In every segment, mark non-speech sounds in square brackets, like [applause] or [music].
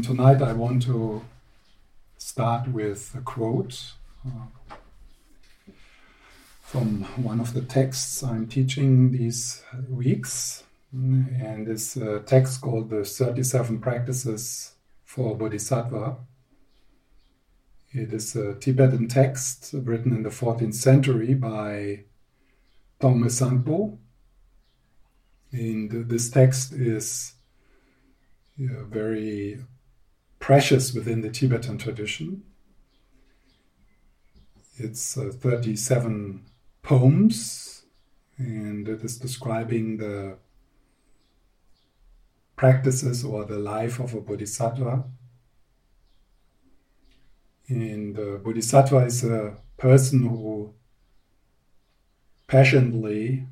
And tonight I want to start with a quote uh, from one of the texts I'm teaching these weeks. And it's a text called the 37 Practices for Bodhisattva. It is a Tibetan text written in the 14th century by Tongme Sangpo. And this text is very precious within the Tibetan tradition. It's uh, 37 poems, and it is describing the practices or the life of a bodhisattva. And a bodhisattva is a person who passionately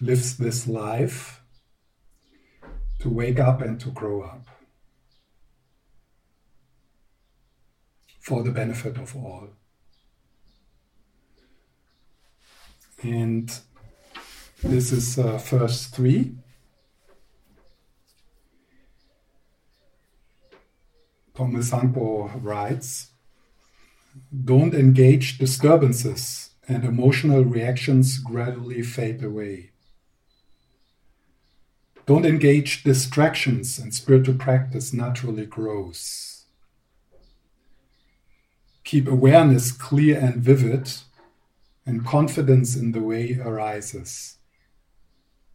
lives this life to wake up and to grow up for the benefit of all. And this is uh, verse 3. Tongme Sangpo writes Don't engage disturbances, and emotional reactions gradually fade away. Don't engage distractions, and spiritual practice naturally grows. Keep awareness clear and vivid, and confidence in the way arises.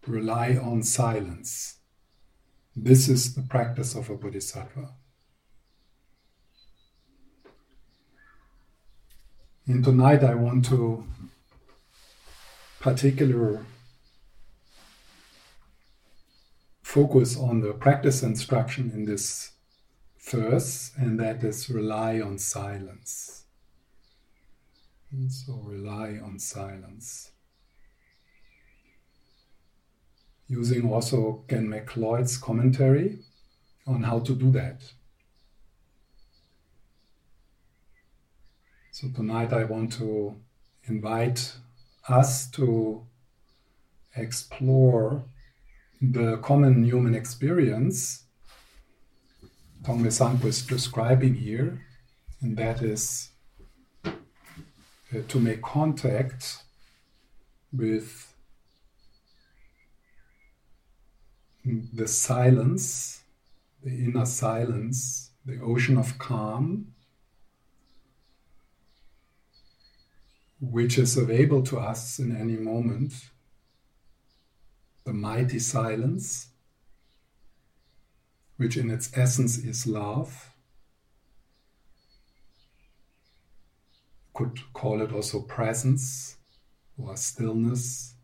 Rely on silence. This is the practice of a bodhisattva. And tonight I want to particularly focus on the practice instruction in this verse, and that is rely on silence. And so rely on silence. Using also Ken McLeod's commentary on how to do that. So tonight I want to invite us to explore the common human experience Tongme Sangpo is describing here, and that is uh, to make contact with the silence, the inner silence, the ocean of calm, which is available to us in any moment the mighty silence, which in its essence is love. Could call it also presence or stillness.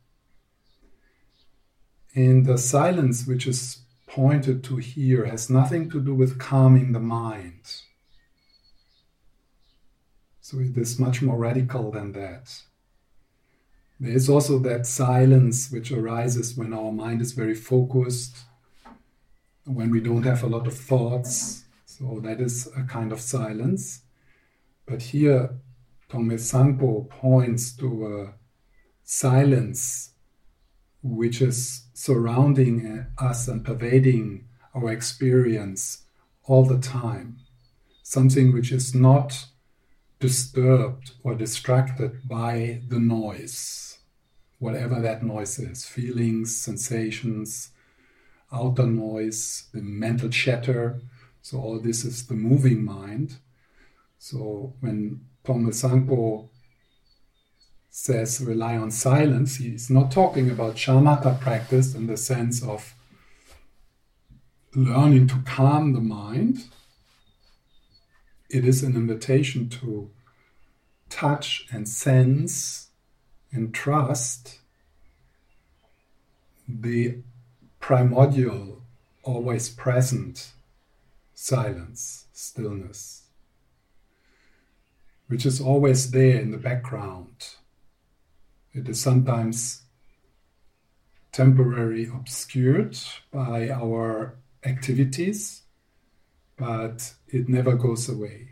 And the silence which is pointed to here has nothing to do with calming the mind. So it is much more radical than that. There is also that silence which arises when our mind is very focused, when we don't have a lot of thoughts. So that is a kind of silence. But here, Tongme Sangpo points to a silence which is surrounding us and pervading our experience all the time. Something which is not disturbed or distracted by the noise whatever that noise is feelings, sensations, outer noise, the mental chatter. So, all this is the moving mind. So, when Tongme Sangpo says rely on silence, he's not talking about shamatha practice in the sense of learning to calm the mind. It is an invitation to touch and sense and trust primordial, always present silence, stillness, which is always there in the background. It is sometimes temporarily obscured by our activities, but it never goes away.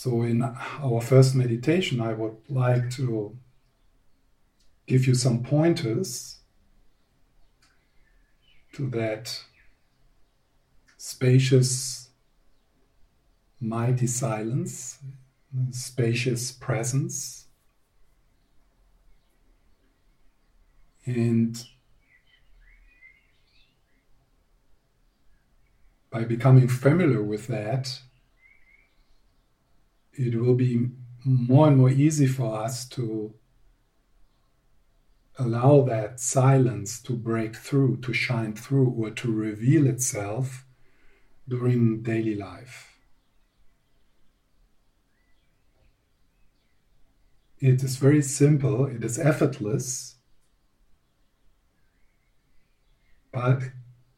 So, in our first meditation, I would like to give you some pointers to that spacious, mighty silence, spacious presence. And by becoming familiar with that, it will be more and more easy for us to allow that silence to break through, to shine through, or to reveal itself during daily life. It is very simple, it is effortless, but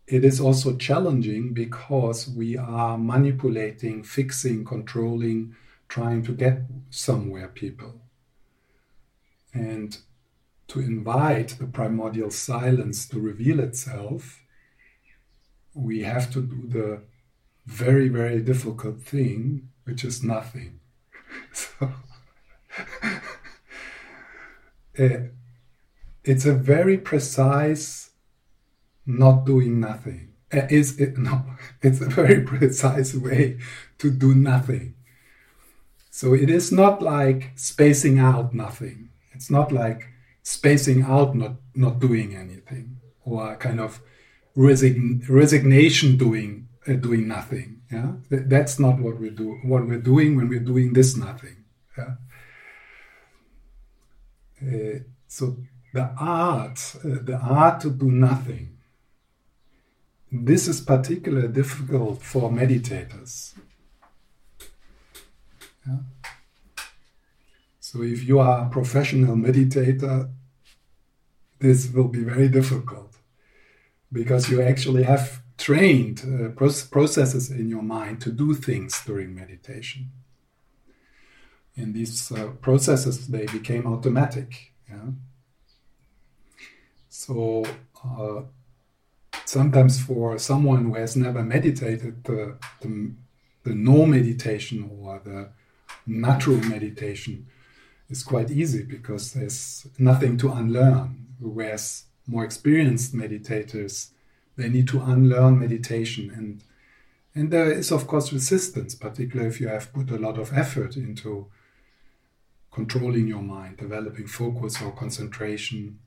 it is also challenging because we are manipulating, fixing, controlling, trying to get somewhere people. And to invite the primordial silence to reveal itself, we have to do the very, very difficult thing, which is nothing. [laughs] so, uh, [laughs] it's a very precise not doing nothing. Uh, is it [laughs] no? It's a very precise way to do nothing. So it is not like spacing out nothing. It's not like spacing out not not doing anything or kind of resign, resignation doing uh, doing nothing. Yeah, that's not what we do. What we're doing when we're doing this nothing. Yeah. Uh, so the art, uh, the art to do nothing this is particularly difficult for meditators. Yeah? So, if you are a professional meditator, this will be very difficult because you actually have trained uh, processes in your mind to do things during meditation. And these uh, processes they became automatic. Yeah? So uh, sometimes for someone who has never meditated, the, the, the no meditation or the natural meditation is quite easy because there's nothing to unlearn. Whereas more experienced meditators, they need to unlearn meditation. And, and there is, of course, resistance, particularly if you have put a lot of effort into controlling your mind, developing focus or concentration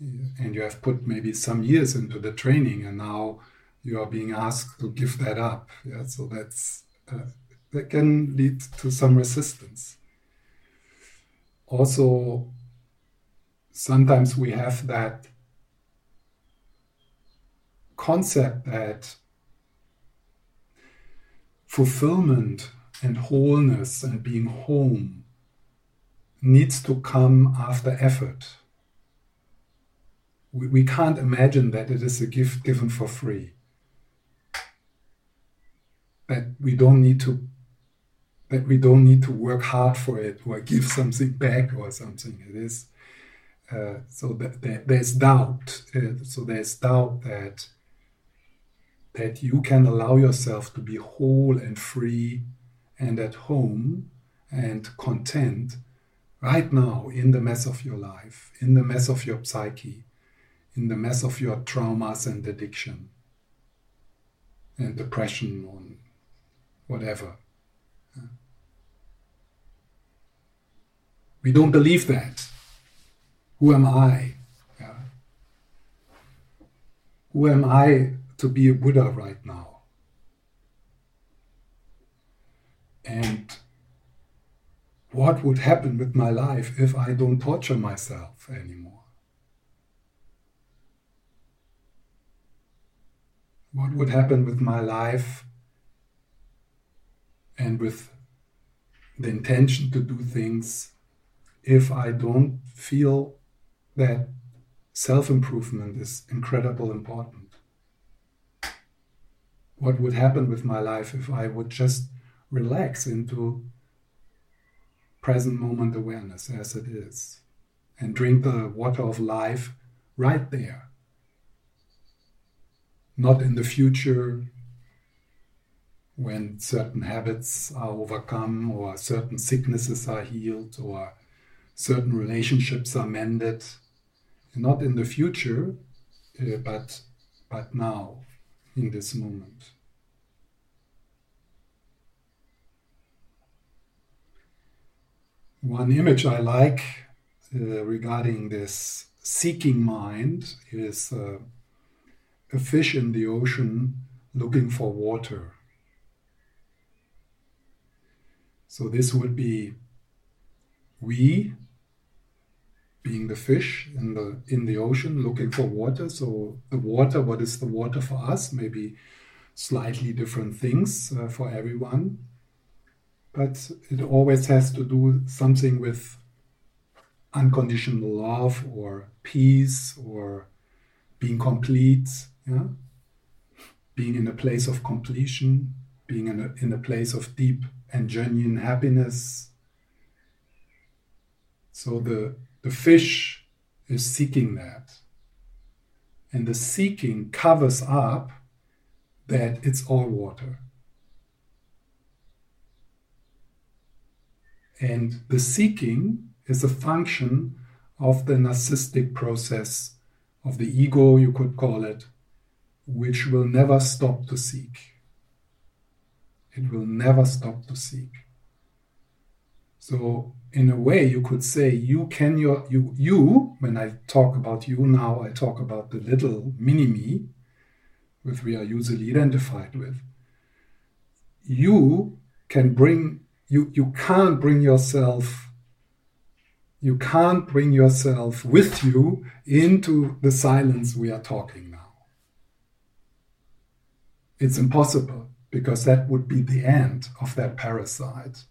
and you have put maybe some years into the training and now you are being asked to give that up yeah so that's uh, that can lead to some resistance also sometimes we have that concept that fulfillment and wholeness and being home needs to come after effort we, we can't imagine that it is a gift given for free. That we don't need to that we don't need to work hard for it or give something back or something. It is uh, so that, that, there's doubt. Uh, so there's doubt that that you can allow yourself to be whole and free and at home and content right now in the mess of your life, in the mess of your psyche, in the mess of your traumas and addiction and depression or whatever. We don't believe that. Who am I? Yeah. Who am I to be a Buddha right now? And what would happen with my life if I don't torture myself anymore? what would happen with my life and with the intention to do things if I don't feel that self improvement is incredibly important? What would happen with my life if I would just relax into present moment awareness as it is and drink the water of life right there? not in the future when certain habits are overcome, or certain sicknesses are healed, or certain relationships are mended. Not in the future, uh, but, but now, in this moment. One image I like uh, regarding this seeking mind is uh, a fish in the ocean looking for water. So this would be we being the fish in the in the ocean looking for water. So the water, what is the water for us? Maybe slightly different things uh, for everyone but it always has to do something with unconditional love or peace or being complete, yeah? being in a place of completion, being in a, in a place of deep and genuine happiness. So the, the fish is seeking that. And the seeking covers up that it's all water. And the seeking is a function of the narcissistic process of the ego, you could call it, which will never stop to seek. It will never stop to seek. So, in a way, you could say you can your you you. When I talk about you now, I talk about the little mini me, which we are usually identified with. You can bring you you can't bring yourself you can't bring yourself with you into the silence we are talking now it's impossible because that would be the end of that parasite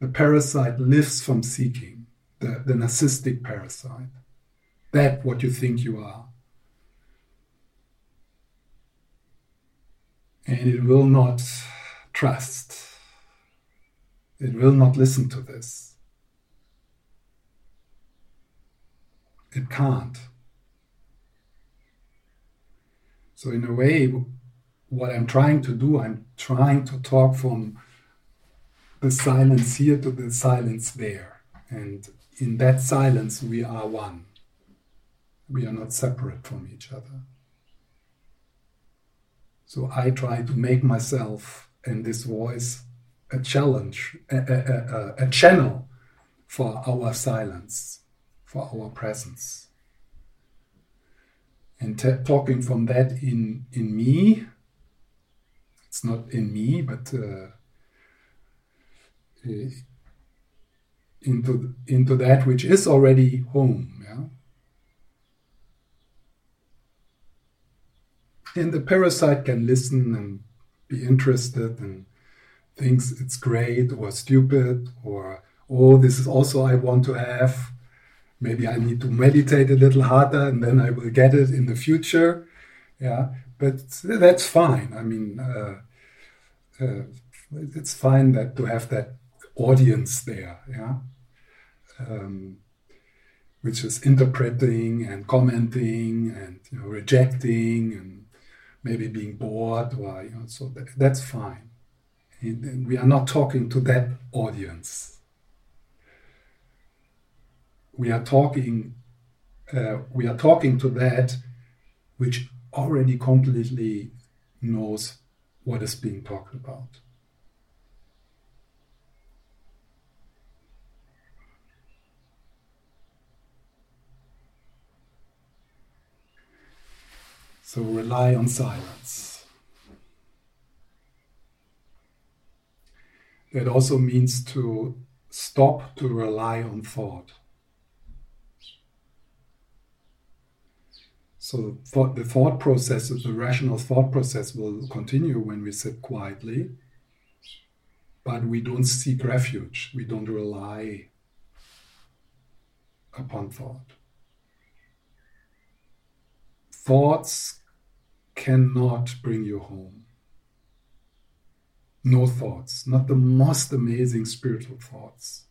the parasite lives from seeking the, the narcissistic parasite that what you think you are and it will not trust it will not listen to this. It can't. So, in a way, what I'm trying to do, I'm trying to talk from the silence here to the silence there. And in that silence, we are one. We are not separate from each other. So I try to make myself and this voice a challenge, a, a, a, a channel for our silence, for our presence. And talking from that in, in me, it's not in me, but uh into, into that which is already home. Yeah? And the parasite can listen and be interested and thinks it's great or stupid or oh this is also I want to have maybe I need to meditate a little harder and then I will get it in the future yeah but that's fine I mean uh, uh, it's fine that to have that audience there yeah um, which is interpreting and commenting and you know, rejecting and maybe being bored or you know so that, that's fine we are not talking to that audience. We are talking, uh, we are talking to that which already completely knows what is being talked about. So rely on silence. That also means to stop to rely on thought. So the thought process, the rational thought process will continue when we sit quietly, but we don't seek refuge. We don't rely upon thought. Thoughts cannot bring you home no thoughts, not the most amazing spiritual thoughts.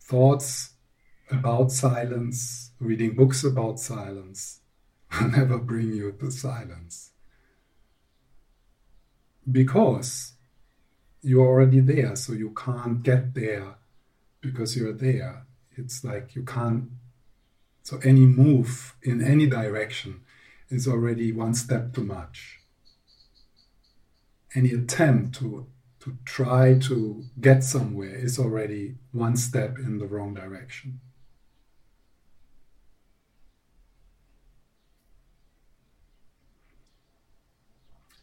Thoughts about silence, reading books about silence, [laughs] will never bring you to silence. because you're already there, so you can't get there because you're there. It's like you can't, so any move in any direction is already one step too much. Any attempt to, to try to get somewhere is already one step in the wrong direction.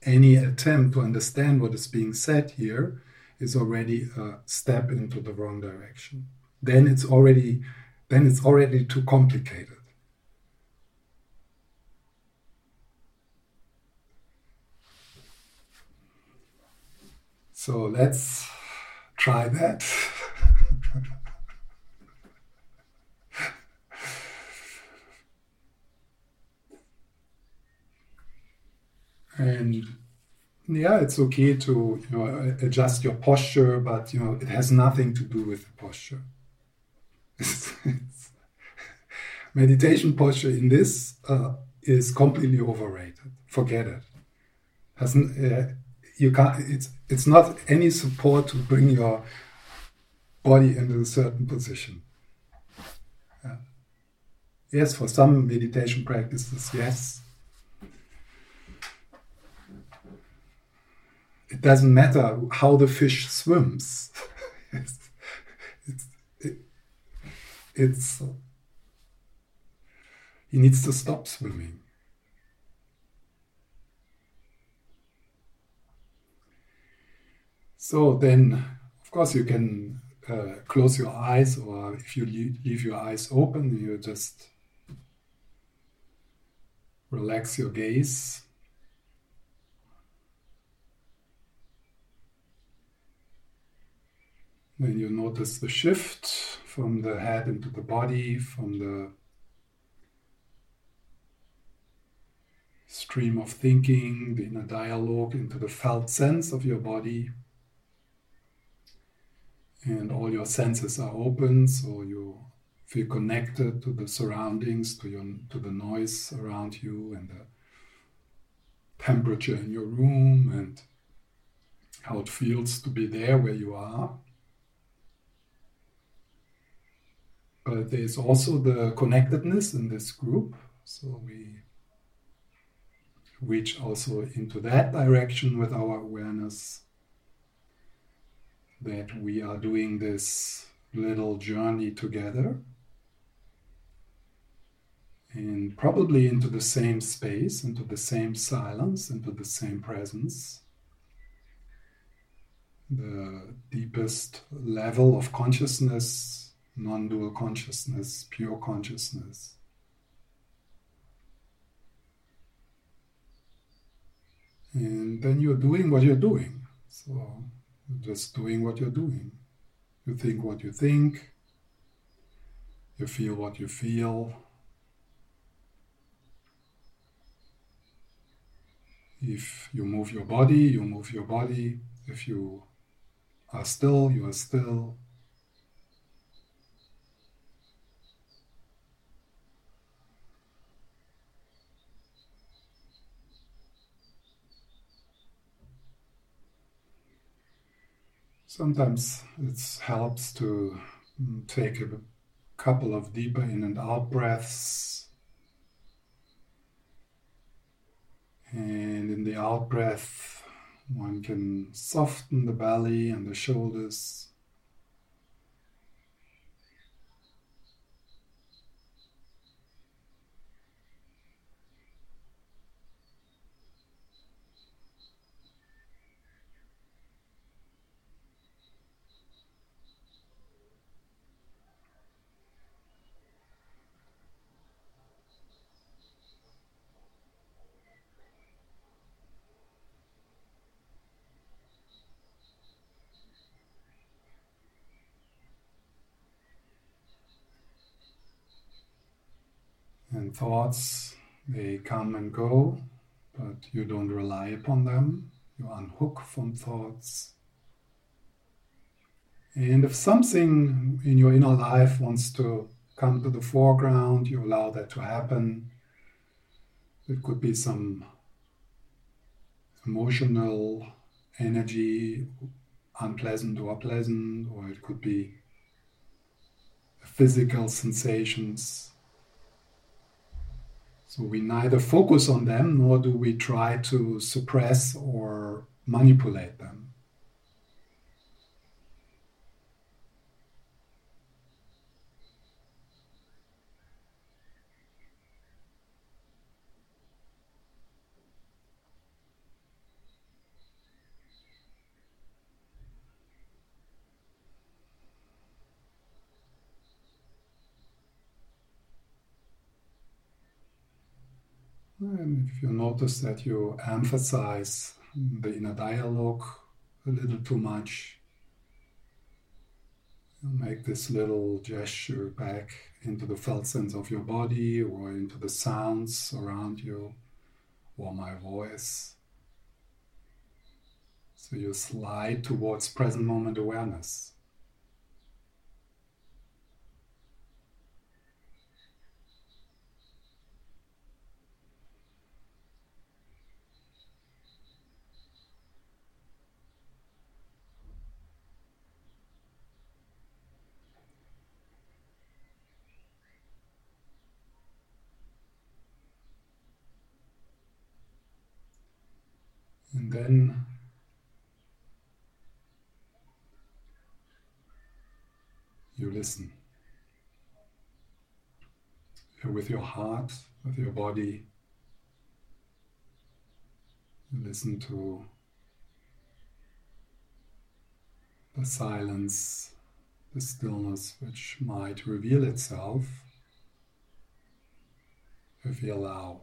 any attempt to understand what is being said here is already a step into the wrong direction. Then it's already then it's already too complicated. So let's try that. [laughs] and yeah, it's okay to you know adjust your posture, but you know it has nothing to do with the posture. [laughs] Meditation posture in this uh, is completely overrated. Forget it. Hasn't uh, you can't? It's it's not any support to bring your body into a certain position. Yeah. Yes, for some meditation practices, yes, it doesn't matter how the fish swims. [laughs] it, it's, he needs to stop swimming. So then, of course, you can uh, close your eyes, or if you leave your eyes open, you just relax your gaze. Then you notice the shift from the head into the body, from the stream of thinking, the inner dialogue, into the felt sense of your body. And all your senses are open, so you feel connected to the surroundings, to, your, to the noise around you, and the temperature in your room, and how it feels to be there where you are. But there's also the connectedness in this group. So we reach also into that direction with our awareness that we are doing this little journey together and probably into the same space, into the same silence, into the same presence. The deepest level of consciousness non dual consciousness, pure consciousness. And then you're doing what you're doing. So just doing what you're doing. You think what you think, you feel what you feel. If you move your body, you move your body. If you are still, you are still. Sometimes it helps to mm, take a couple of deeper in and out breaths. And in the out breath, one can soften the belly and the shoulders. And thoughts, they come and go, but you don't rely upon them. You unhook from thoughts. And if something in your inner life wants to come to the foreground, you allow that to happen. It could be some emotional energy, unpleasant or pleasant, or it could be physical sensations. So we neither focus on them nor do we try to suppress or manipulate them. And if you notice that you emphasize the inner dialogue a little too much, you make this little gesture back into the felt sense of your body or into the sounds around you or my voice. So you slide towards present moment awareness. And then you listen with your heart, with your body. Listen to the silence, the stillness which might reveal itself if you allow.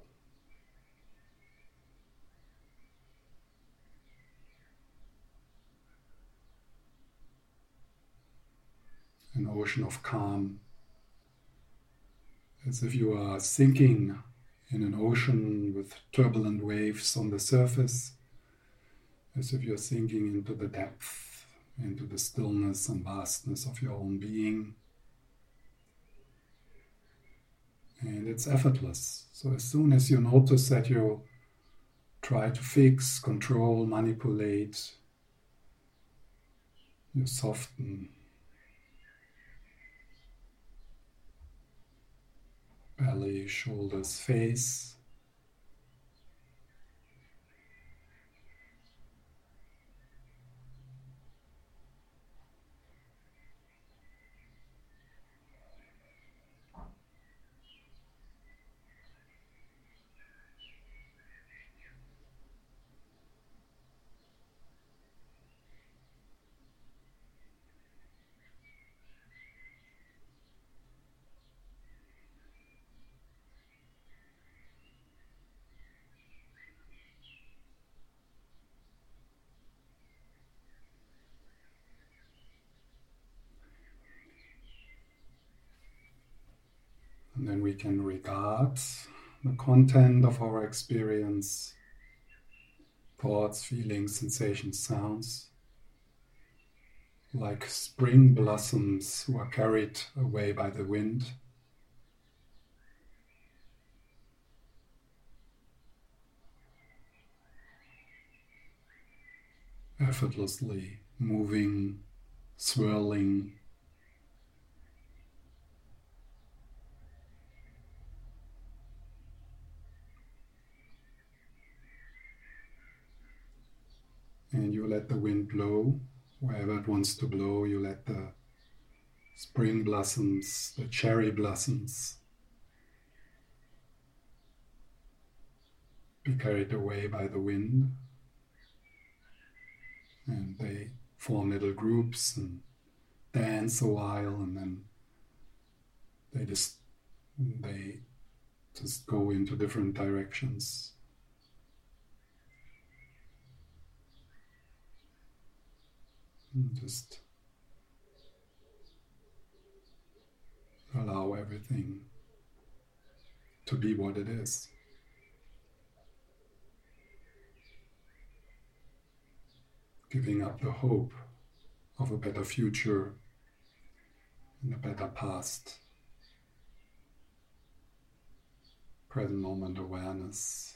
An ocean of calm, as if you are sinking in an ocean with turbulent waves on the surface, as if you're sinking into the depth, into the stillness and vastness of your own being. And it's effortless. So as soon as you notice that you try to fix, control, manipulate, you soften shoulders, face. Can regard the content of our experience thoughts, feelings, sensations, sounds like spring blossoms who are carried away by the wind. Effortlessly moving, swirling, and you let the wind blow wherever it wants to blow. You let the spring blossoms, the cherry blossoms, be carried away by the wind. And they form little groups and dance a while, and then they just they just go into different directions. Mm, just allow everything to be what it is. Giving up the hope of a better future and a better past. Present moment awareness.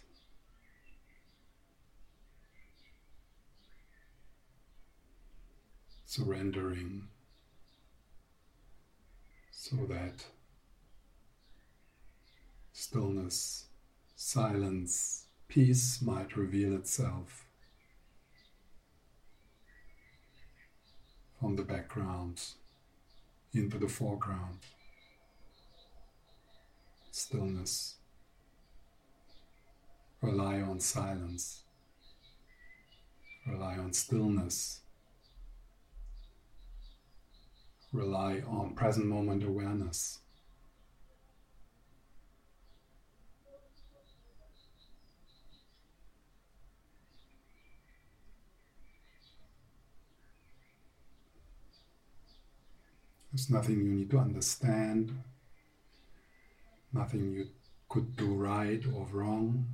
Surrendering so that stillness, silence, peace might reveal itself from the background into the foreground. Stillness. Rely on silence. Rely on stillness. Rely on present moment awareness. There's nothing you need to understand, nothing you could do right or wrong.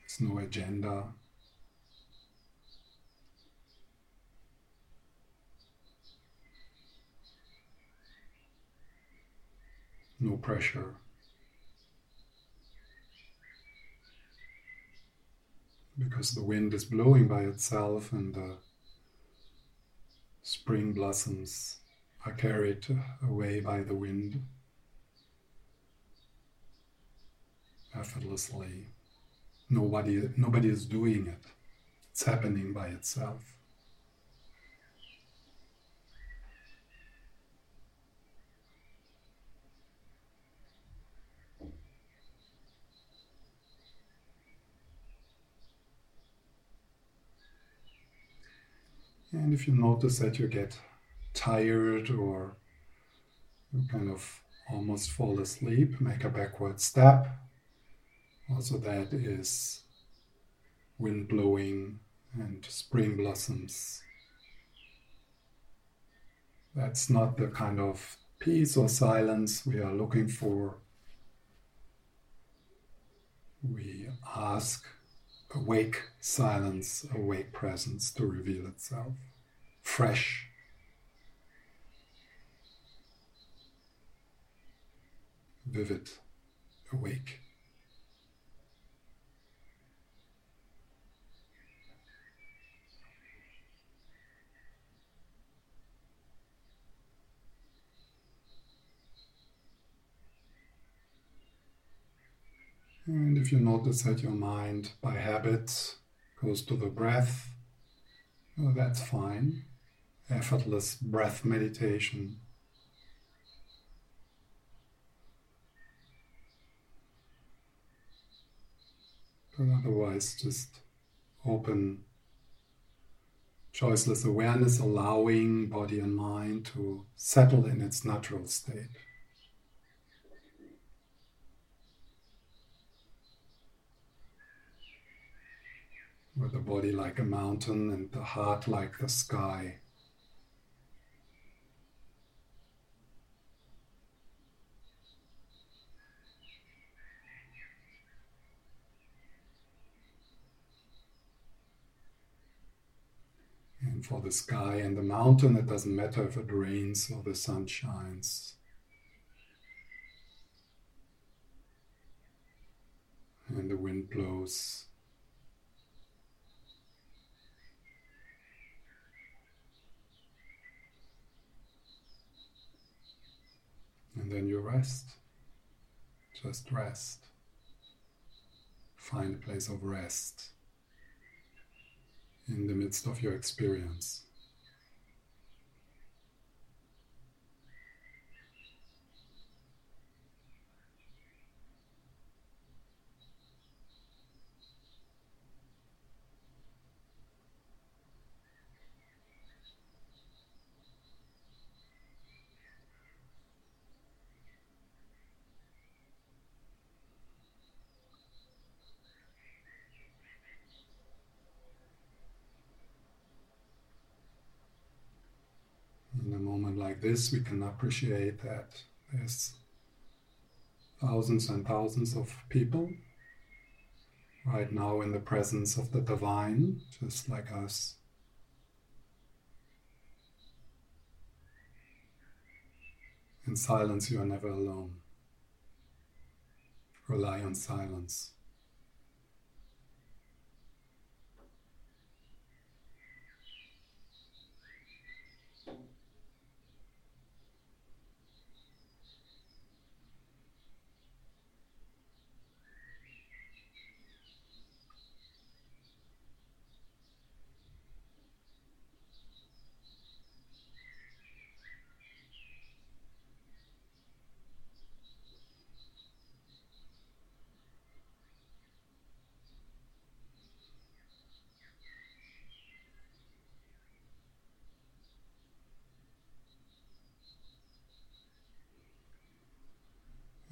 There's no agenda. No pressure. because the wind is blowing by itself and the spring blossoms are carried away by the wind effortlessly. Nobody, nobody is doing it. It's happening by itself. And if you notice that you get tired or you kind of almost fall asleep, make a backward step. Also, that is wind blowing and spring blossoms. That's not the kind of peace or silence we are looking for. We ask awake silence, awake presence to reveal itself, fresh. Vivid, awake. And if you notice that your mind, by habit, goes to the breath, well, that's fine. Effortless breath meditation. But otherwise, just open, choiceless awareness, allowing body and mind to settle in its natural state. With the body like a mountain and the heart like the sky. And for the sky and the mountain, it doesn't matter if it rains or the sun shines. And the wind blows. And then you rest. Just rest. Find a place of rest in the midst of your experience. This, we can appreciate that there's thousands and thousands of people right now in the presence of the divine, just like us. In silence, you are never alone. Rely on silence.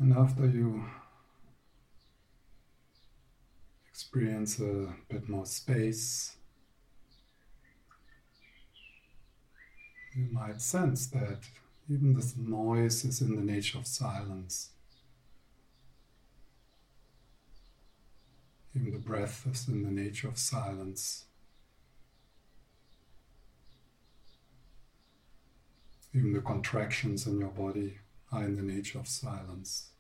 And after you experience a bit more space, you might sense that even this noise is in the nature of silence. Even the breath is in the nature of silence. Even the contractions in your body are in the nature of silence.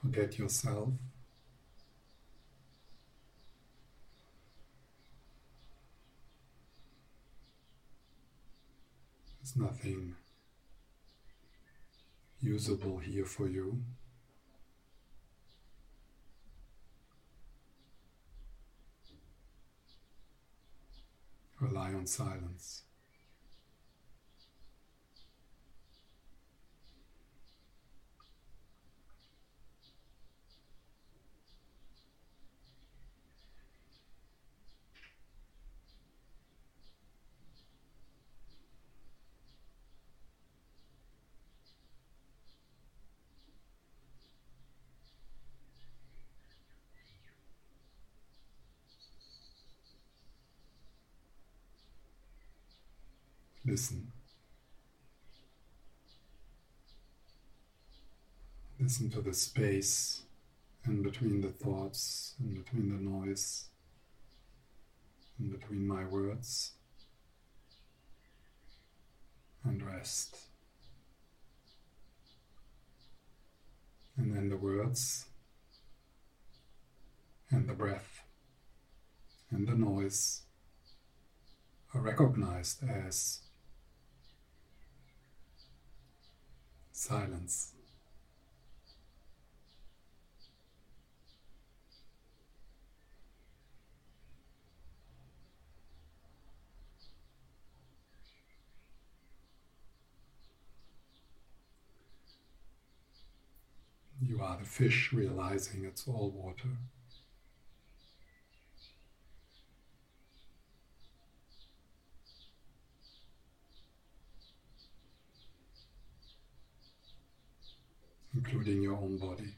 Forget yourself. Nothing usable here for you. Rely on silence. Listen. Listen to the space in between the thoughts, in between the noise, in between my words, and rest. And then the words, and the breath, and the noise are recognized as silence. You are the fish realizing it's all water. Including your own body.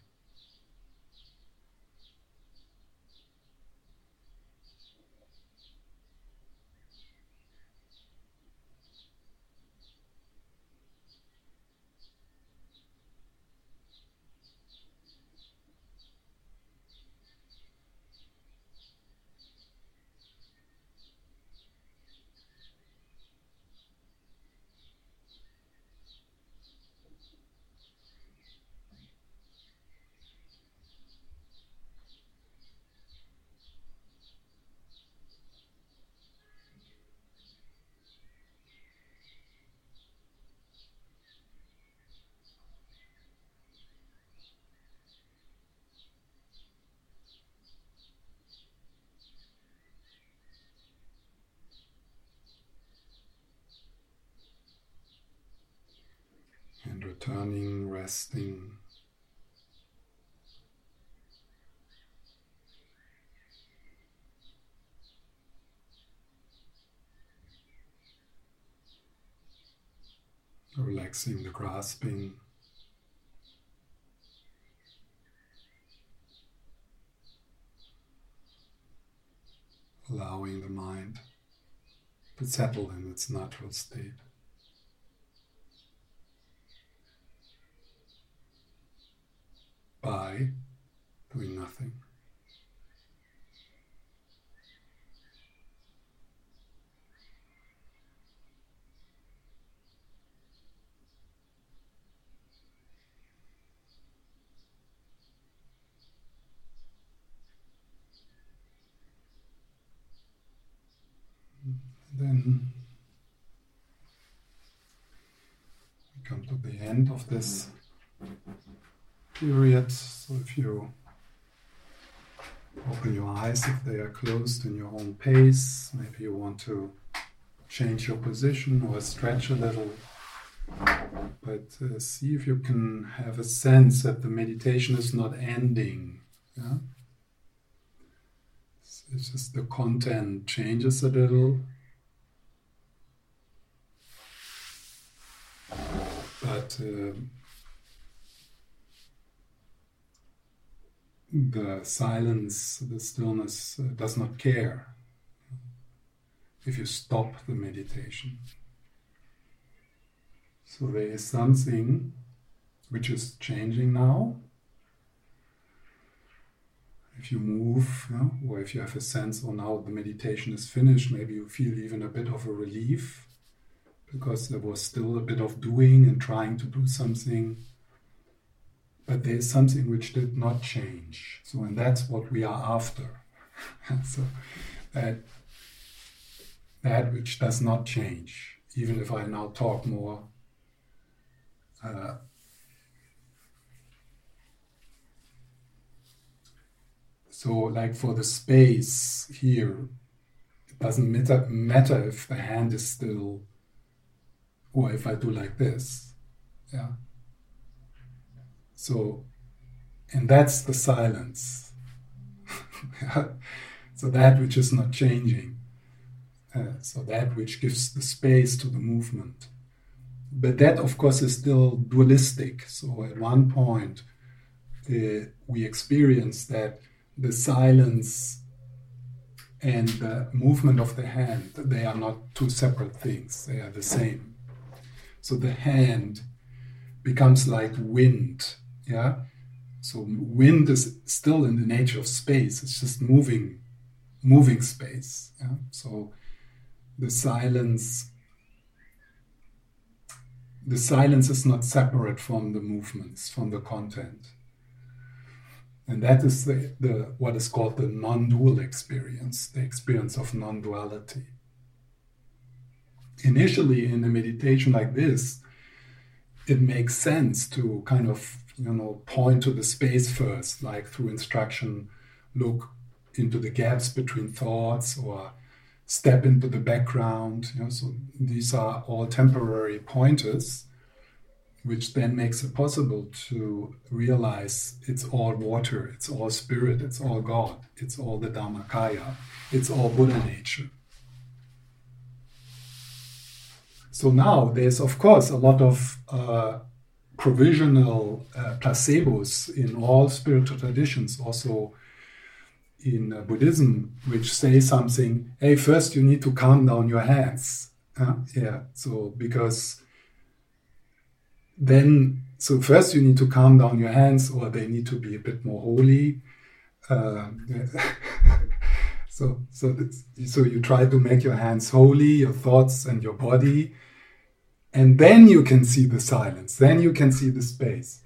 Resting. Relaxing the grasping. Allowing the mind to settle in its natural state. By doing nothing. Then we come to the end of this period. So if you Open your eyes if they are closed in your own pace. Maybe you want to change your position or stretch a little. But uh, see if you can have a sense that the meditation is not ending. Yeah? It's just the content changes a little. But uh, the silence, the stillness uh, does not care if you stop the meditation. So there is something which is changing now. If you move, you know, or if you have a sense, oh, now the meditation is finished, maybe you feel even a bit of a relief because there was still a bit of doing and trying to do something but there is something which did not change. So, and that's what we are after. [laughs] so, that that which does not change, even if I now talk more. Uh, so, like for the space here, it doesn't matter, matter if the hand is still, or if I do like this. Yeah so, and that's the silence. [laughs] so that which is not changing. Uh, so that which gives the space to the movement. But that, of course, is still dualistic. So at one point, uh, we experience that the silence and the movement of the hand, they are not two separate things, they are the same. So the hand becomes like wind yeah. So wind is still in the nature of space. It's just moving, moving space. Yeah? So the silence, the silence is not separate from the movements, from the content. And that is the, the what is called the non-dual experience, the experience of non-duality. Initially, in a meditation like this, it makes sense to kind of you know point to the space first like through instruction look into the gaps between thoughts or step into the background you know so these are all temporary pointers which then makes it possible to realize it's all water it's all spirit it's all god it's all the dharmakaya it's all buddha nature. So now there's of course a lot of uh, provisional uh, placebos in all spiritual traditions, also in uh, Buddhism, which say something, hey, first you need to calm down your hands. Uh, yeah, so because then, so first you need to calm down your hands, or they need to be a bit more holy. Uh, [laughs] so, so, so you try to make your hands holy, your thoughts and your body, and then you can see the silence, then you can see the space.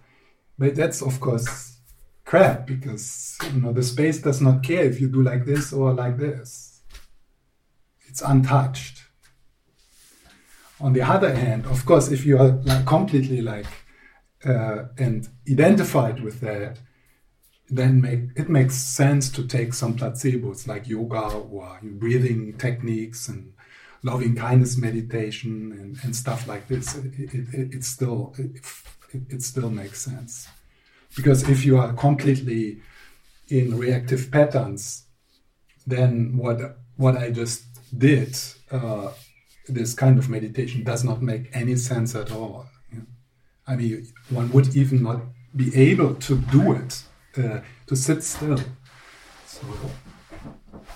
But that's, of course, crap because you know the space does not care if you do like this or like this. It's untouched. On the other hand, of course, if you are like completely like uh, and identified with that, then make, it makes sense to take some placebos like yoga or breathing techniques and loving kindness meditation and, and stuff like this, it, it, it, still it, it still makes sense. Because if you are completely in reactive patterns, then what what I just did, uh, this kind of meditation does not make any sense at all. I mean, one would even not be able to do it, uh, to sit still. So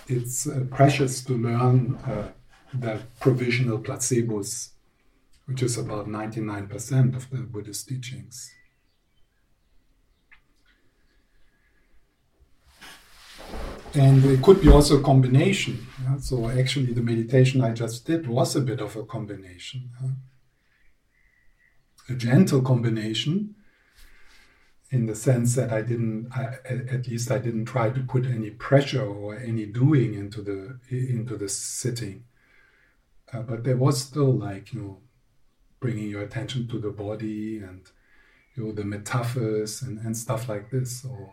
it's uh, precious to learn uh, the provisional placebos, which is about 99% of the Buddhist teachings. And it could be also a combination. Yeah? So, actually, the meditation I just did was a bit of a combination. Yeah? A gentle combination in the sense that I didn't, I, at least I didn't try to put any pressure or any doing into the into the sitting. Uh, but there was still like you know bringing your attention to the body and you know the metaphors and, and stuff like this so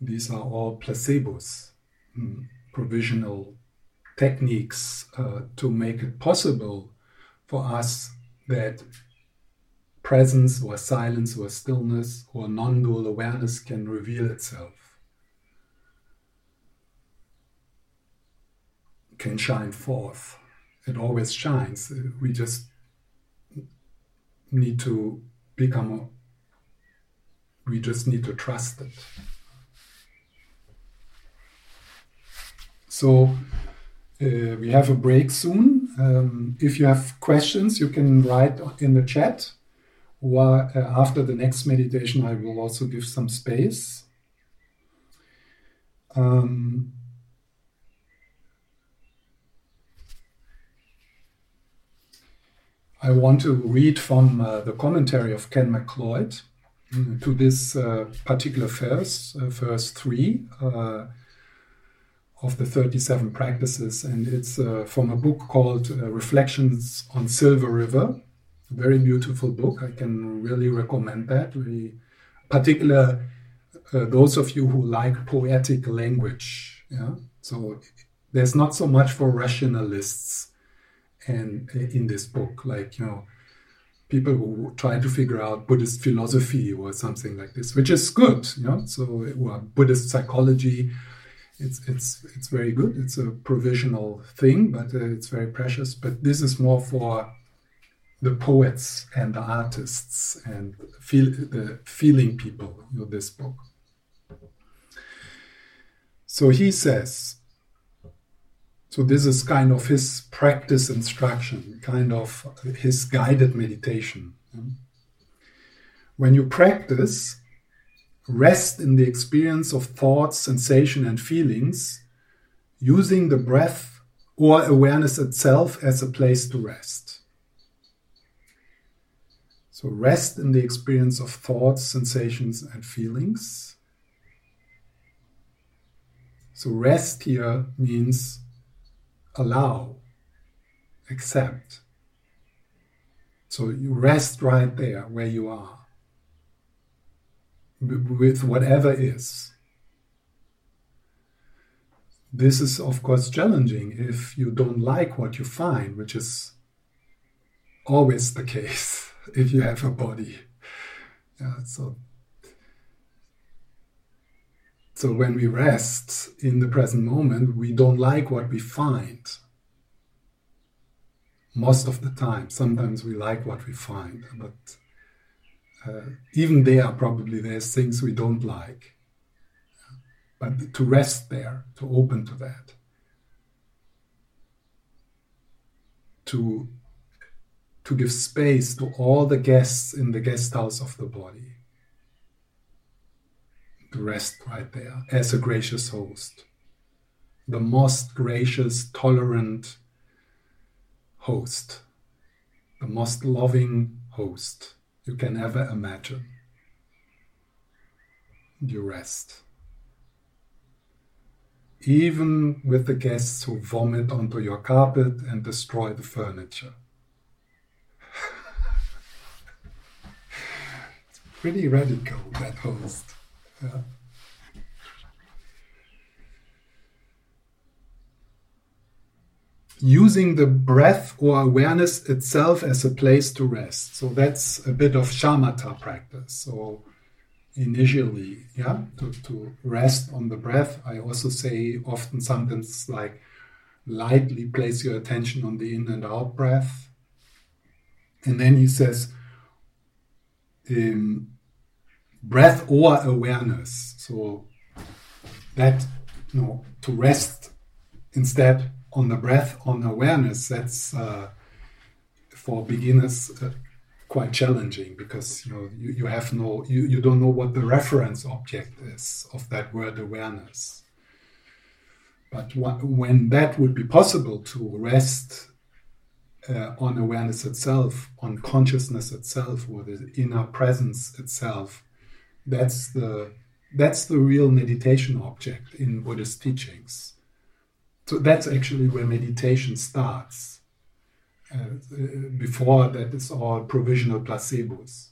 these are all placebos, mm, provisional techniques uh, to make it possible for us that presence or silence or stillness or non dual awareness can reveal itself, can shine forth. It always shines. We just need to become a, we just need to trust it. So uh, we have a break soon. Um, if you have questions, you can write in the chat, uh, after the next meditation, I will also give some space. Um, I want to read from uh, the commentary of Ken McLeod uh, to this uh, particular verse, uh, verse 3 uh, of the 37 practices. And it's uh, from a book called Reflections on Silver River. A very beautiful book. I can really recommend that. Really, particular those of you who like poetic language. Yeah. So there's not so much for rationalists and in this book, like you know, people who try to figure out Buddhist philosophy or something like this, which is good, you know. So well, Buddhist psychology, it's it's it's very good. It's a provisional thing, but uh, it's very precious. But this is more for the poets and the artists and feel the feeling people. You know, this book. So he says so this is kind of his practice instruction, kind of his guided meditation. When you practice, rest in the experience of thoughts, sensation, and feelings, using the breath or awareness itself as a place to rest. So rest in the experience of thoughts, sensations, and feelings. So rest here means allow, accept. So you rest right there where you are with whatever is. This is, of course, challenging if you don't like what you find, which is always the case [laughs] if you have a body. Yeah, so so when we rest in the present moment, we don't like what we find. Most of the time, sometimes we like what we find, but uh, even there, probably there's things we don't like. But to rest there, to open to that, to to give space to all the guests in the guest house of the body rest right there as a gracious host. The most gracious, tolerant host. The most loving host you can ever imagine. You rest. Even with the guests who vomit onto your carpet and destroy the furniture. [laughs] it's pretty radical, that host. Using the breath or awareness itself as a place to rest. So that's a bit of shamatha practice. So initially, yeah, to, to rest on the breath. I also say often sometimes like lightly place your attention on the in and out breath. And then he says, um, breath or awareness. So that you know to rest instead on the breath on awareness. That's uh, for beginners uh, quite challenging because you know you, you have no you, you don't know what the reference object is of that word awareness. But when that would be possible to rest uh, on awareness itself, on consciousness itself, or the inner presence itself, that's the that's the real meditation object in Buddhist teachings. So that's actually where meditation starts. Uh, before that, it's all provisional placebos.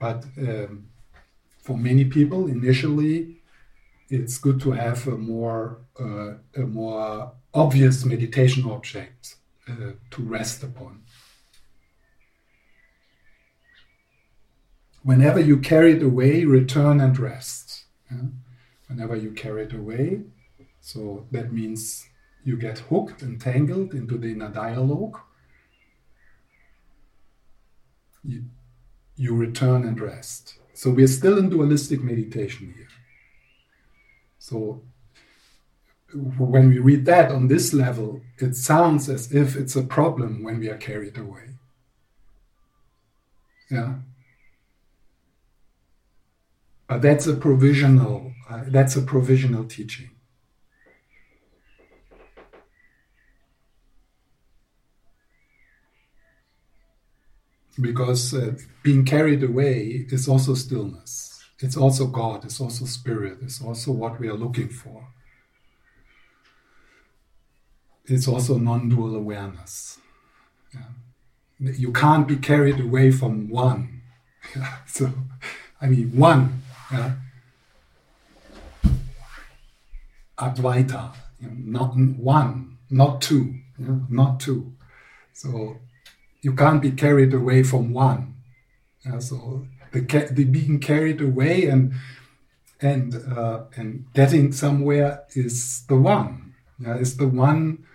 but um, for many people, initially, it's good to have a more uh, a more obvious meditation object uh, to rest upon. Whenever you carry it away, return and rest. Yeah? Whenever you carry it away, so that means you get hooked, entangled into the inner dialogue. You, you return and rest. So we're still in dualistic meditation here. So when we read that on this level, it sounds as if it's a problem when we are carried away. Yeah. But that's a provisional. Uh, that's a provisional teaching. Because uh, being carried away is also stillness. It's also God. It's also spirit. It's also what we are looking for it's also non-dual awareness. Yeah. You can't be carried away from one. [laughs] So, I mean, one. Yeah. Advaita, you know, not one, not two, not two. So you can't be carried away from one. Yeah, so the, the being carried away and and uh, and getting somewhere is the one. Yeah, is the one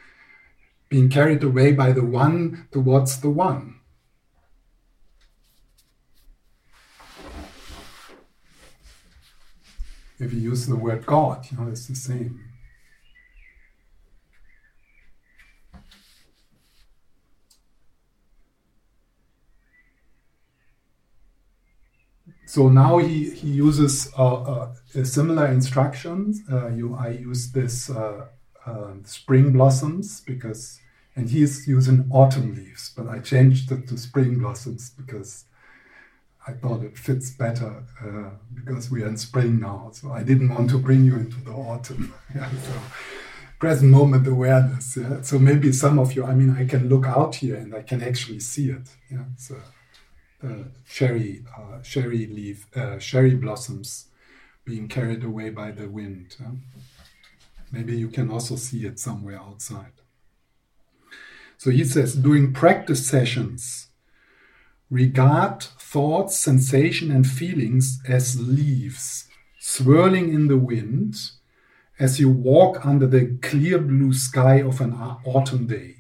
being carried away by the one towards the one. If you use the word God, you know, it's the same. So now he, he uses uh, uh, similar instructions. Uh, you, I use this uh, spring blossoms because, and he's using autumn leaves, but I changed it to spring blossoms because I thought it fits better uh, because we are in spring now. So I didn't want to bring you into the autumn. [laughs] yeah, so present moment awareness. Yeah. So maybe some of you, I mean, I can look out here and I can actually see it. Yeah. So the cherry, uh, cherry leaf, uh, cherry blossoms being carried away by the wind. Yeah? Maybe you can also see it somewhere outside. So he says, during practice sessions, regard thoughts, sensation, and feelings as leaves swirling in the wind as you walk under the clear blue sky of an autumn day.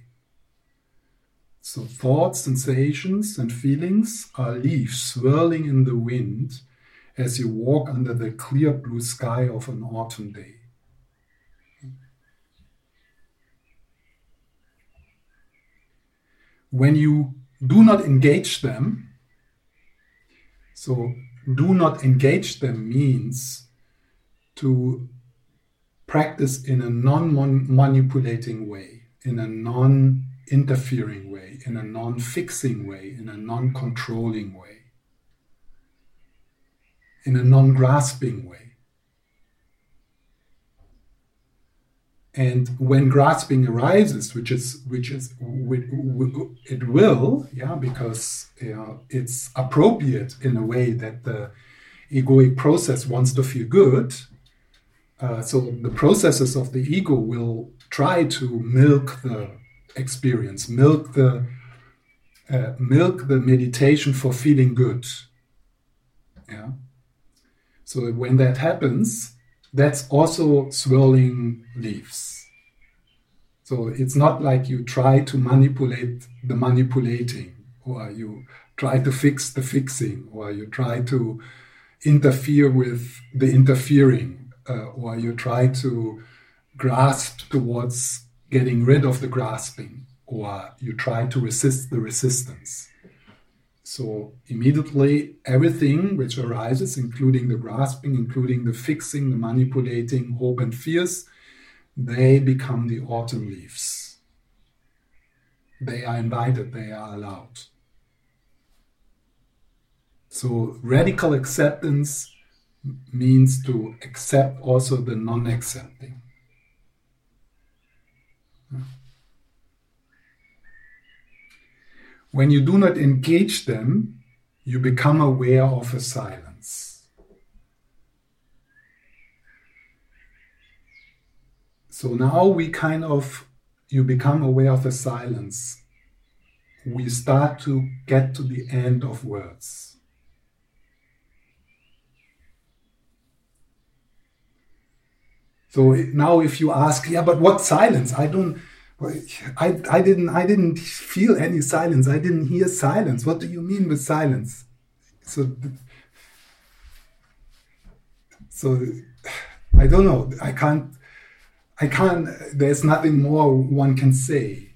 So, thoughts, sensations, and feelings are leaves swirling in the wind as you walk under the clear blue sky of an autumn day. when you do not engage them, so do not engage them means to practice in a non manipulating way, in a non interfering way, in a non fixing way, in a non controlling way, in a non grasping way. And when grasping arises which is which is it will yeah because you know, it's appropriate in a way that the egoic process wants to feel good. Uh, so the processes of the ego will try to milk the experience milk the uh, milk the meditation for feeling good. Yeah. So when that happens that's also swirling leaves. So it's not like you try to manipulate the manipulating, or you try to fix the fixing, or you try to interfere with the interfering, uh, or you try to grasp towards getting rid of the grasping, or you try to resist the resistance. So immediately everything which arises, including the grasping, including the fixing, the manipulating, hope and fears, they become the autumn leaves. They are invited, they are allowed. So radical acceptance means to accept also the non accepting. When you do not engage them, you become aware of a silence. So now we kind of, you become aware of a silence. We start to get to the end of words. So now if you ask, yeah, but what silence? I don't, I, I didn't, I didn't feel any silence. I didn't hear silence. What do you mean with silence? So, so I don't know. I can't I can't, there's nothing more one can say.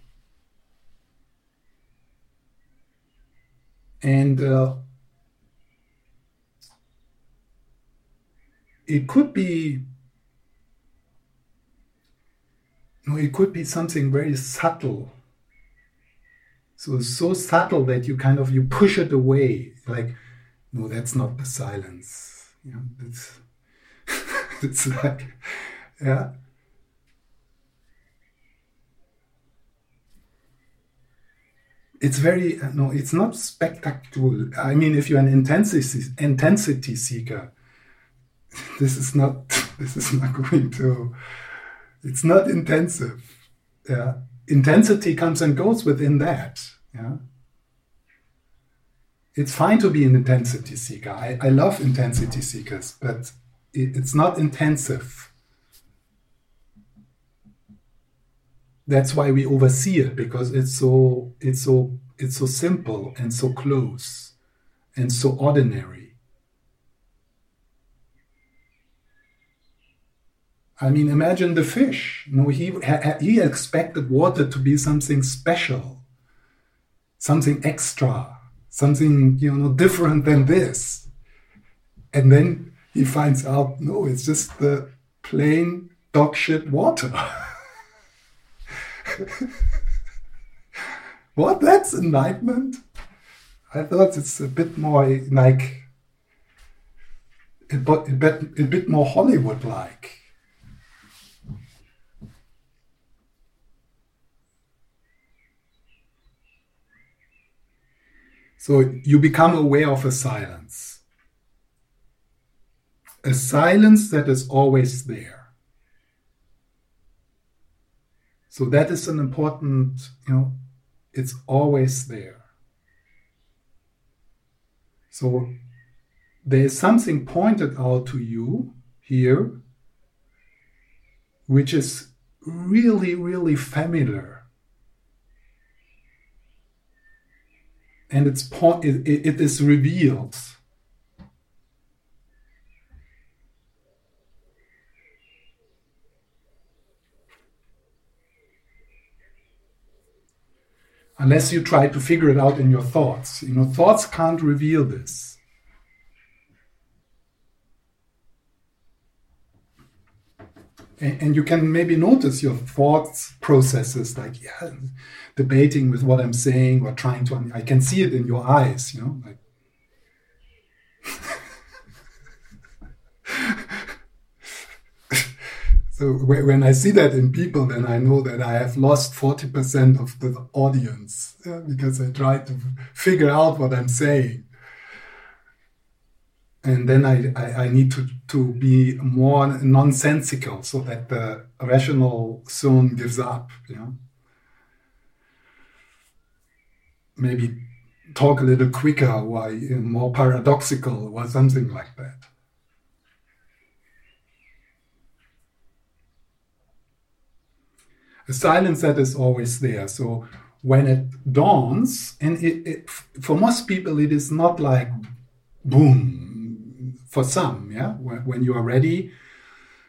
And uh, it could be, no, it could be something very subtle. So so subtle that you kind of you push it away, like, no, that's not the silence. Know, it's it's [laughs] like, yeah. it's very no it's not spectacular i mean if you're an intensity intensity seeker [laughs] this is not [laughs] this is not going to it's not intensive. Yeah. Intensity comes and goes within that. Yeah. It's fine to be an intensity seeker. I, I love intensity seekers but it, it's not intensive. That's why we oversee it because it's so it's so it's so simple and so close and so ordinary i mean imagine the fish you know he he expected water to be something special something extra something you know different than this and then he finds out no it's just the plain dog shit water [laughs] what? That's enlightenment? I thought it's a bit more like a bit, a bit, more Hollywood So you become aware of a silence. A silence that is always there. So that is an important, you know, it's always there. So there is something pointed out to you here which is really, really familiar. And it's po- it, it is revealed unless you try to figure it out in your thoughts. You know, thoughts can't reveal this. And, and you can maybe notice your thoughts processes, like yeah, debating with what I'm saying or trying to. I can see it in your eyes. You know, like. [laughs] So when I see that in people, then I know that I have lost 40% of the audience yeah, because I try to figure out what I'm saying. And then I, I, I need to, to be more nonsensical so that the rational soon gives up. You know? Maybe talk a little quicker or more paradoxical or something like that. a silence that is always there. So when it dawns, and it, it, for most people, it is not like boom. For some, yeah, when, you are ready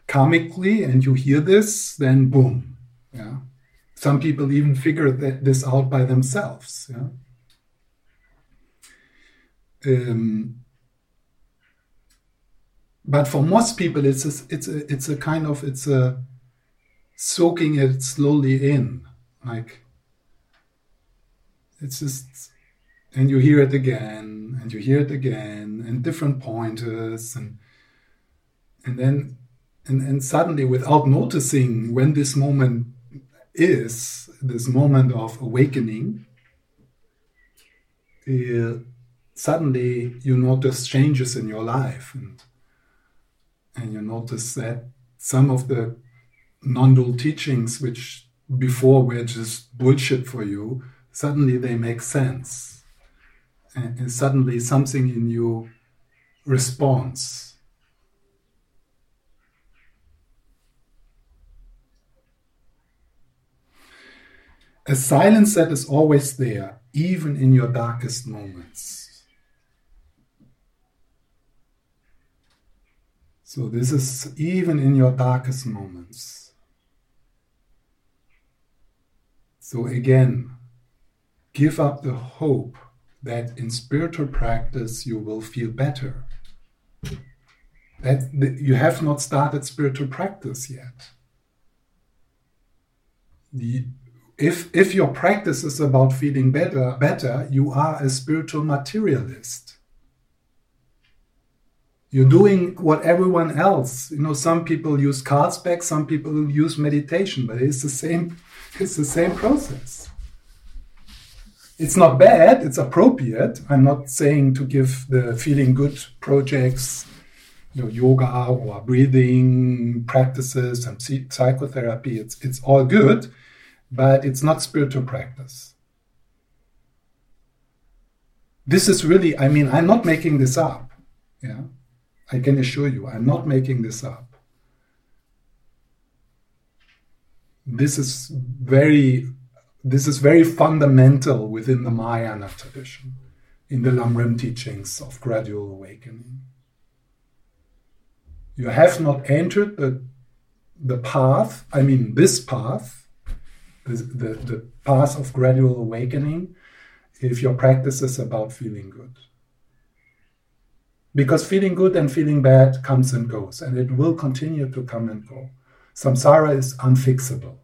karmically and you hear this, then boom, yeah. Some people even figure that, this out by themselves, yeah. Um, but for most people, it's a, it's a, it's a kind of it's a soaking it slowly in. Like it's just, and you hear it again, and you hear it again, and different pointers, and and then and, and suddenly, without noticing when this moment is, this moment of awakening, uh, suddenly you notice changes in your life, and and you notice that some of the non dual teachings, which before were just bullshit for you, suddenly they make sense. And, and suddenly something in you responds. A silence that is always there, even in your darkest moments. So, this is even in your darkest moments. So, again, give up the hope that in spiritual practice you will feel better. That you have not started spiritual practice yet. The, if, if your practice is about feeling better, better, you are a spiritual materialist. You're doing what everyone else. You know, some people use Carlsberg, some people use meditation, but it's the same. It's the same process. It's not bad. It's appropriate. I'm not saying to give the feeling good projects, you know, yoga or breathing practices and psychotherapy. It's it's all good but it's not spiritual practice. This is really, I mean, I'm not making this up. Yeah. I can assure you, I'm not making this up. This is very this is very fundamental within the Mahayana tradition, in the Lamrim teachings of gradual awakening. You have not entered the, the path, I mean, this path, the, the, the path of gradual awakening if your practice is about feeling good. Because feeling good and feeling bad comes and goes, and it will continue to come and go. Samsara is unfixable.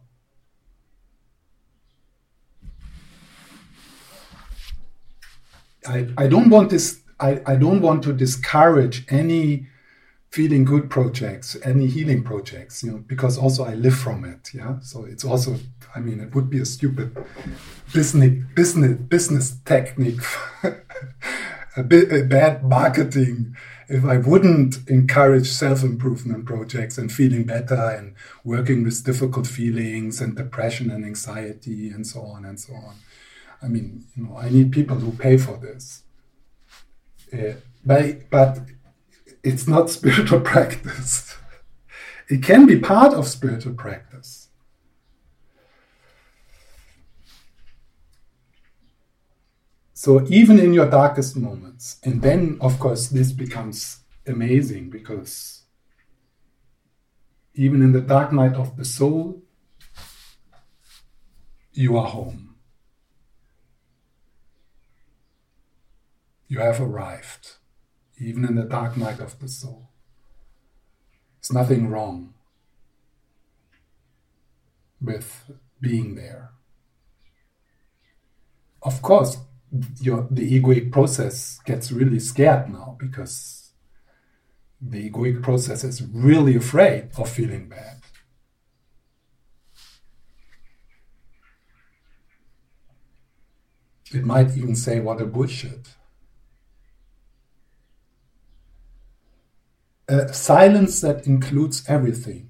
I, I don't want this I, I don't want to discourage any feeling good projects, any healing projects, you know, because also I live from it. Yeah. So it's also, I mean, it would be a stupid business business business technique, [laughs] a, bit, a bad marketing if I wouldn't encourage self improvement projects and feeling better and working with difficult feelings and depression and anxiety and so on and so on. I mean, you know, I need people who pay for this. Uh, but, but it's not [laughs] spiritual practice. It can be part of spiritual practice. So, even in your darkest moments, and then, of course, this becomes amazing because even in the dark night of the soul, you are home. You have arrived even in the dark night of the soul. There's nothing wrong with being there. Of course, your, the egoic process gets really scared now because the egoic process is really afraid of feeling bad. It might even say, What a bullshit. A silence that includes everything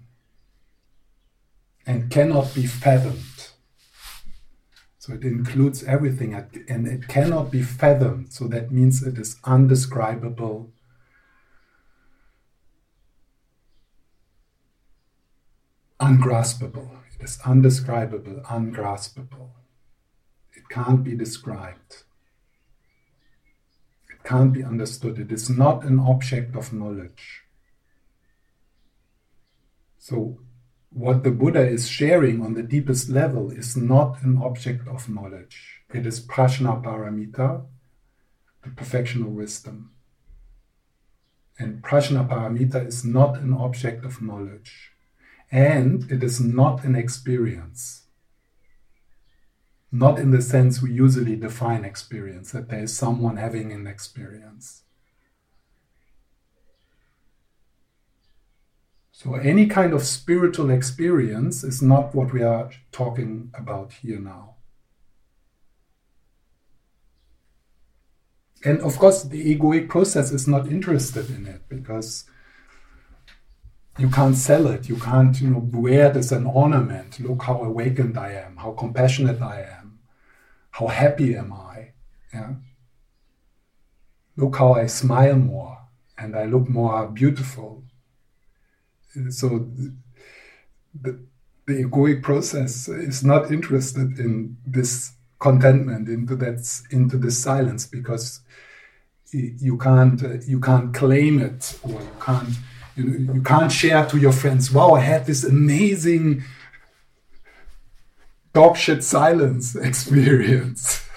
and cannot be fathomed. So it includes everything and it cannot be fathomed. So that means it is undescribable. Ungraspable. It is undescribable, ungraspable. It can't be described. It can't be understood. It is not an object of knowledge. So, what the Buddha is sharing on the deepest level is not an object of knowledge. It is prajna paramita, the perfection of wisdom. And prajna paramita is not an object of knowledge. And it is not an experience. Not in the sense we usually define experience, that there is someone having an experience. So, any kind of spiritual experience is not what we are talking about here now. And of course, the egoic process is not interested in it because you can't sell it. You can't, you know, wear it as an ornament. Look how awakened I am, how compassionate I am, how happy am I. Yeah. Look how I smile more and I look more beautiful. So the, the egoic process is not interested in this contentment, into that, into this silence, because you can't uh, you can't claim it or you can't you, you can't share to your friends, wow, I had this amazing dog shit silence [laughs] experience.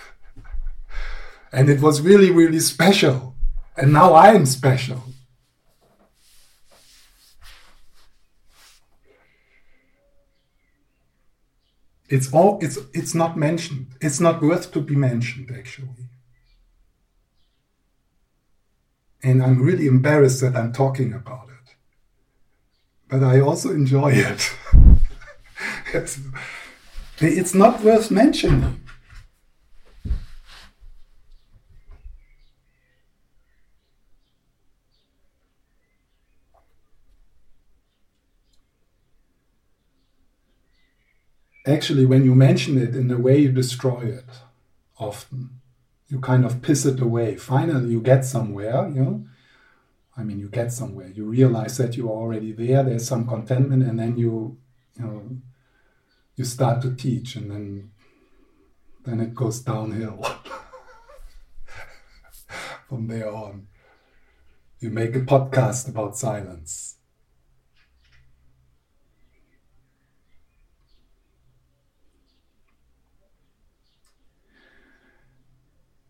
and it was really, really special. And now I am special. It's all it's it's not mentioned. It's not worth to be mentioned actually. And I'm really embarrassed that I'm talking about it but I also enjoy it. [laughs] it's, it's not worth mentioning. Actually, when you mention it in a way, you destroy it often. You kind of piss it away. Finally, you get somewhere, you know, I mean, you get somewhere. You realize that you're already there. There's some contentment, and then you, you know, you start to teach, and then, then it goes downhill [laughs] from there on. You make a podcast about silence.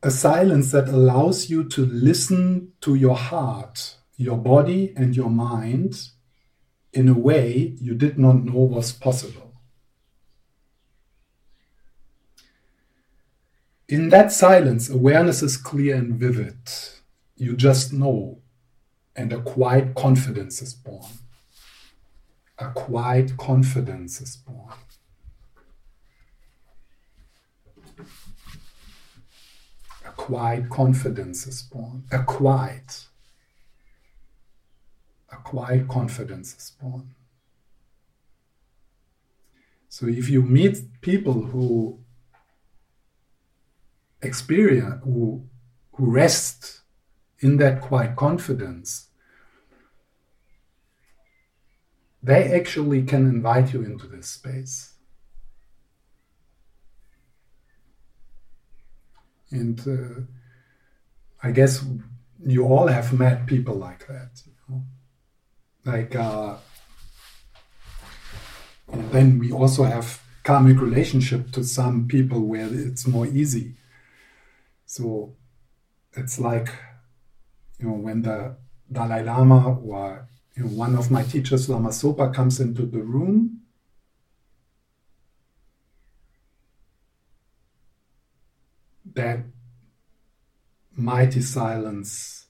A silence that allows you to listen to your heart, your body, and your mind in a way you did not know was possible. In that silence, awareness is clear and vivid. You just know, and a quiet confidence is born. A quiet confidence is born. Quiet confidence is born. A quiet, a quiet confidence is born. So if you meet people who experience, who, who rest in that quiet confidence, they actually can invite you into this space. And uh, I guess you all have met people like that. You know? Like, uh, and then we also have karmic relationship to some people where it's more easy. So it's like, you know, when the Dalai Lama or you know, one of my teachers, Lama Zopa, comes into the room, that mighty silence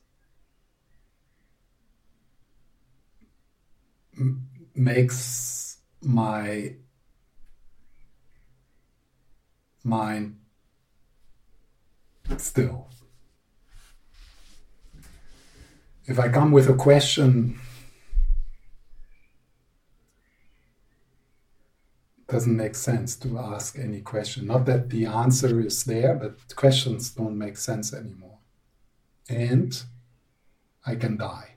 makes my mind still. If I come with a question, doesn't make sense to ask any question. Not that the answer is there, but questions don't make sense anymore. And I can die.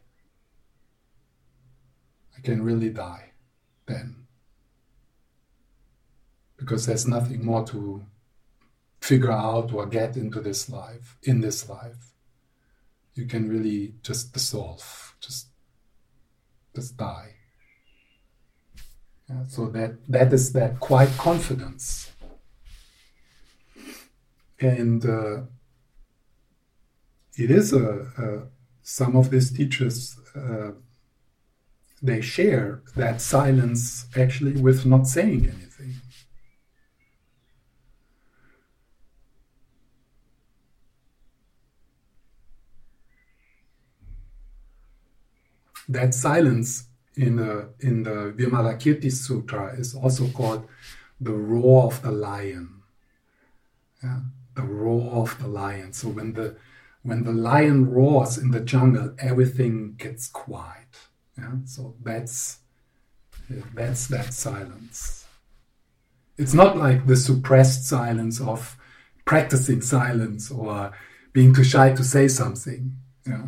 I can really die then. Because there's nothing more to figure out or get into this life, in this life. You can really just dissolve, just, just die. Yeah, so that that is that quiet confidence, and uh, it is a, a, some of these teachers uh, they share that silence actually with not saying anything. That silence in the in the Vimalakirti Sutra is also called the roar of the lion. Yeah, the roar of the lion. So when the when the lion roars in the jungle, everything gets quiet. Yeah? So that's that's that silence. It's not like the suppressed silence of practicing silence or being too shy to say something. Yeah?